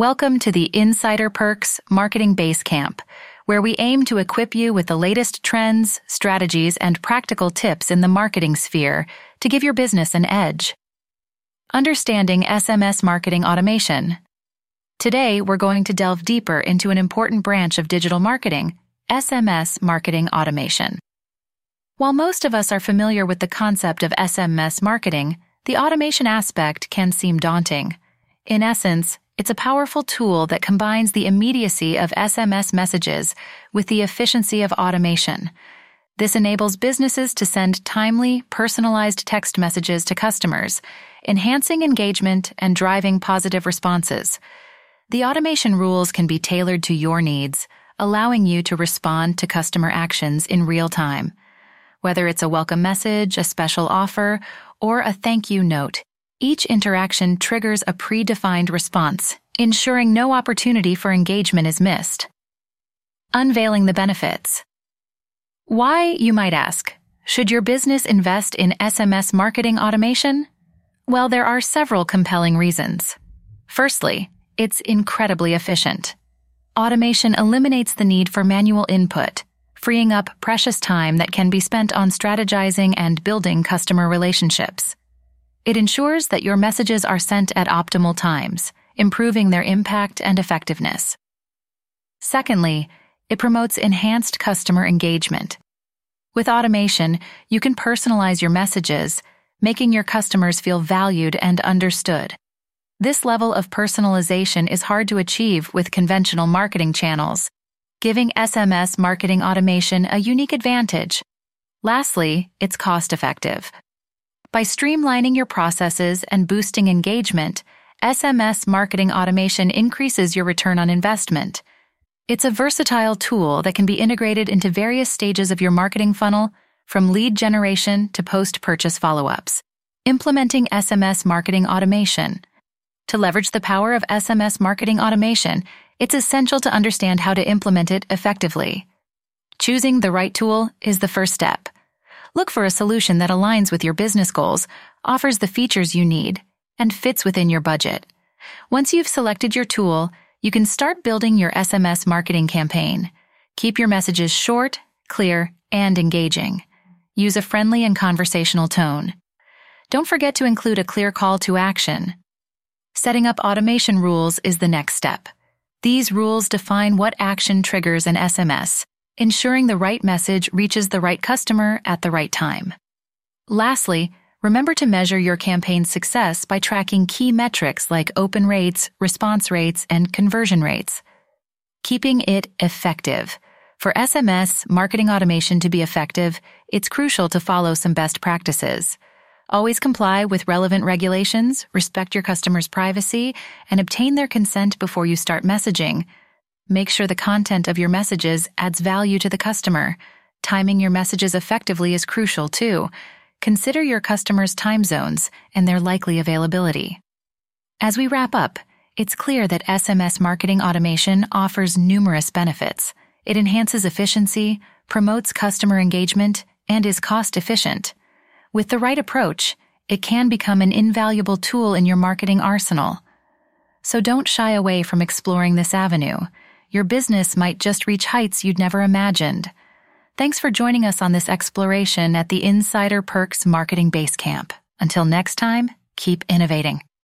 Welcome to the Insider Perks Marketing Base Camp, where we aim to equip you with the latest trends, strategies, and practical tips in the marketing sphere to give your business an edge. Understanding SMS marketing automation. Today, we're going to delve deeper into an important branch of digital marketing, SMS marketing automation. While most of us are familiar with the concept of SMS marketing, the automation aspect can seem daunting. In essence, it's a powerful tool that combines the immediacy of SMS messages with the efficiency of automation. This enables businesses to send timely, personalized text messages to customers, enhancing engagement and driving positive responses. The automation rules can be tailored to your needs, allowing you to respond to customer actions in real time. Whether it's a welcome message, a special offer, or a thank you note, each interaction triggers a predefined response, ensuring no opportunity for engagement is missed. Unveiling the benefits. Why, you might ask, should your business invest in SMS marketing automation? Well, there are several compelling reasons. Firstly, it's incredibly efficient. Automation eliminates the need for manual input, freeing up precious time that can be spent on strategizing and building customer relationships. It ensures that your messages are sent at optimal times, improving their impact and effectiveness. Secondly, it promotes enhanced customer engagement. With automation, you can personalize your messages, making your customers feel valued and understood. This level of personalization is hard to achieve with conventional marketing channels, giving SMS marketing automation a unique advantage. Lastly, it's cost effective. By streamlining your processes and boosting engagement, SMS marketing automation increases your return on investment. It's a versatile tool that can be integrated into various stages of your marketing funnel, from lead generation to post purchase follow ups. Implementing SMS marketing automation. To leverage the power of SMS marketing automation, it's essential to understand how to implement it effectively. Choosing the right tool is the first step. Look for a solution that aligns with your business goals, offers the features you need, and fits within your budget. Once you've selected your tool, you can start building your SMS marketing campaign. Keep your messages short, clear, and engaging. Use a friendly and conversational tone. Don't forget to include a clear call to action. Setting up automation rules is the next step. These rules define what action triggers an SMS, ensuring the right message reaches the right customer at the right time. Lastly, remember to measure your campaign's success by tracking key metrics like open rates, response rates, and conversion rates. Keeping it effective. For SMS marketing automation to be effective, it's crucial to follow some best practices. Always comply with relevant regulations, respect your customers' privacy, and obtain their consent before you start messaging Make sure the content of your messages adds value to the customer. Timing your messages effectively is crucial too. Consider your customers' time zones and their likely availability. As we wrap up, it's clear that SMS marketing automation offers numerous benefits. It enhances efficiency, promotes customer engagement, and is cost efficient. With the right approach, it can become an invaluable tool in your marketing arsenal. So don't shy away from exploring this avenue your business might just reach heights you'd never imagined. Thanks for joining us on this exploration at the Insider Perks Marketing Base Camp. Until next time, keep innovating.